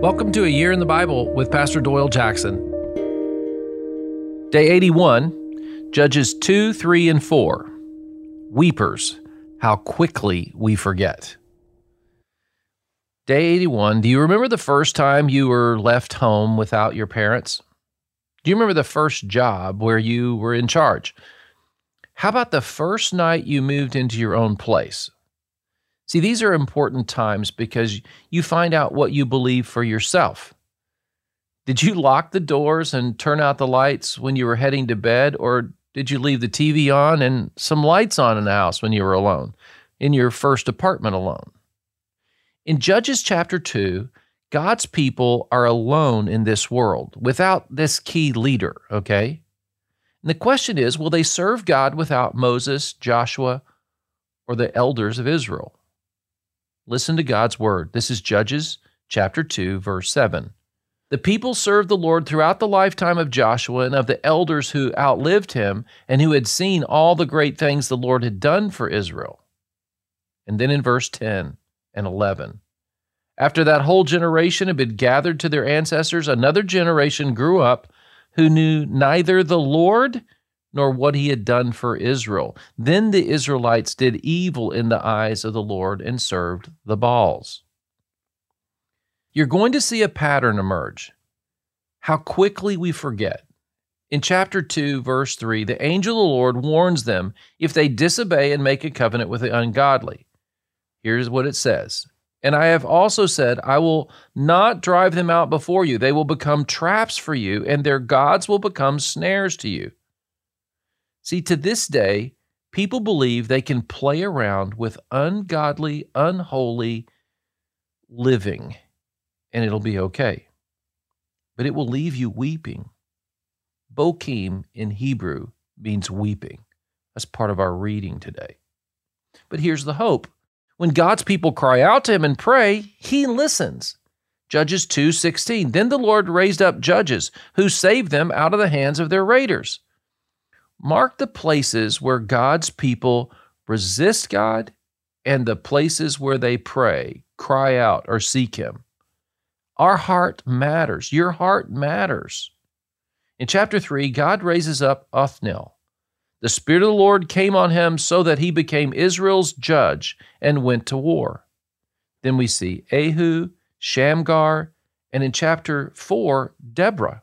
Welcome to A Year in the Bible with Pastor Doyle Jackson. Day 81, Judges 2, 3, and 4. Weepers, how quickly we forget. Day 81, do you remember the first time you were left home without your parents? Do you remember the first job where you were in charge? How about the first night you moved into your own place? See, these are important times because you find out what you believe for yourself. Did you lock the doors and turn out the lights when you were heading to bed, or did you leave the TV on and some lights on in the house when you were alone, in your first apartment alone? In Judges chapter 2, God's people are alone in this world without this key leader, okay? And the question is will they serve God without Moses, Joshua, or the elders of Israel? Listen to God's word. This is Judges chapter 2, verse 7. The people served the Lord throughout the lifetime of Joshua and of the elders who outlived him and who had seen all the great things the Lord had done for Israel. And then in verse 10 and 11, after that whole generation had been gathered to their ancestors, another generation grew up who knew neither the Lord nor what he had done for Israel. Then the Israelites did evil in the eyes of the Lord and served the Baals. You're going to see a pattern emerge. How quickly we forget. In chapter 2, verse 3, the angel of the Lord warns them if they disobey and make a covenant with the ungodly. Here's what it says And I have also said, I will not drive them out before you. They will become traps for you, and their gods will become snares to you. See, to this day, people believe they can play around with ungodly, unholy living and it'll be okay. But it will leave you weeping. Bokim in Hebrew means weeping. That's part of our reading today. But here's the hope. When God's people cry out to him and pray, he listens. Judges 2:16. Then the Lord raised up judges who saved them out of the hands of their raiders. Mark the places where God's people resist God and the places where they pray, cry out, or seek Him. Our heart matters. Your heart matters. In chapter 3, God raises up Othniel. The Spirit of the Lord came on him so that he became Israel's judge and went to war. Then we see Ehud, Shamgar, and in chapter 4, Deborah.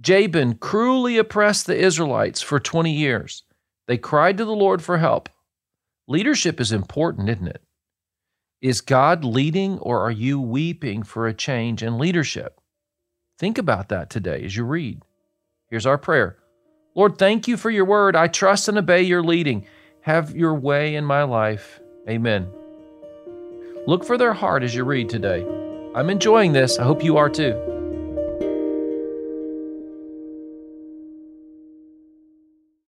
Jabin cruelly oppressed the Israelites for 20 years. They cried to the Lord for help. Leadership is important, isn't it? Is God leading or are you weeping for a change in leadership? Think about that today as you read. Here's our prayer Lord, thank you for your word. I trust and obey your leading. Have your way in my life. Amen. Look for their heart as you read today. I'm enjoying this. I hope you are too.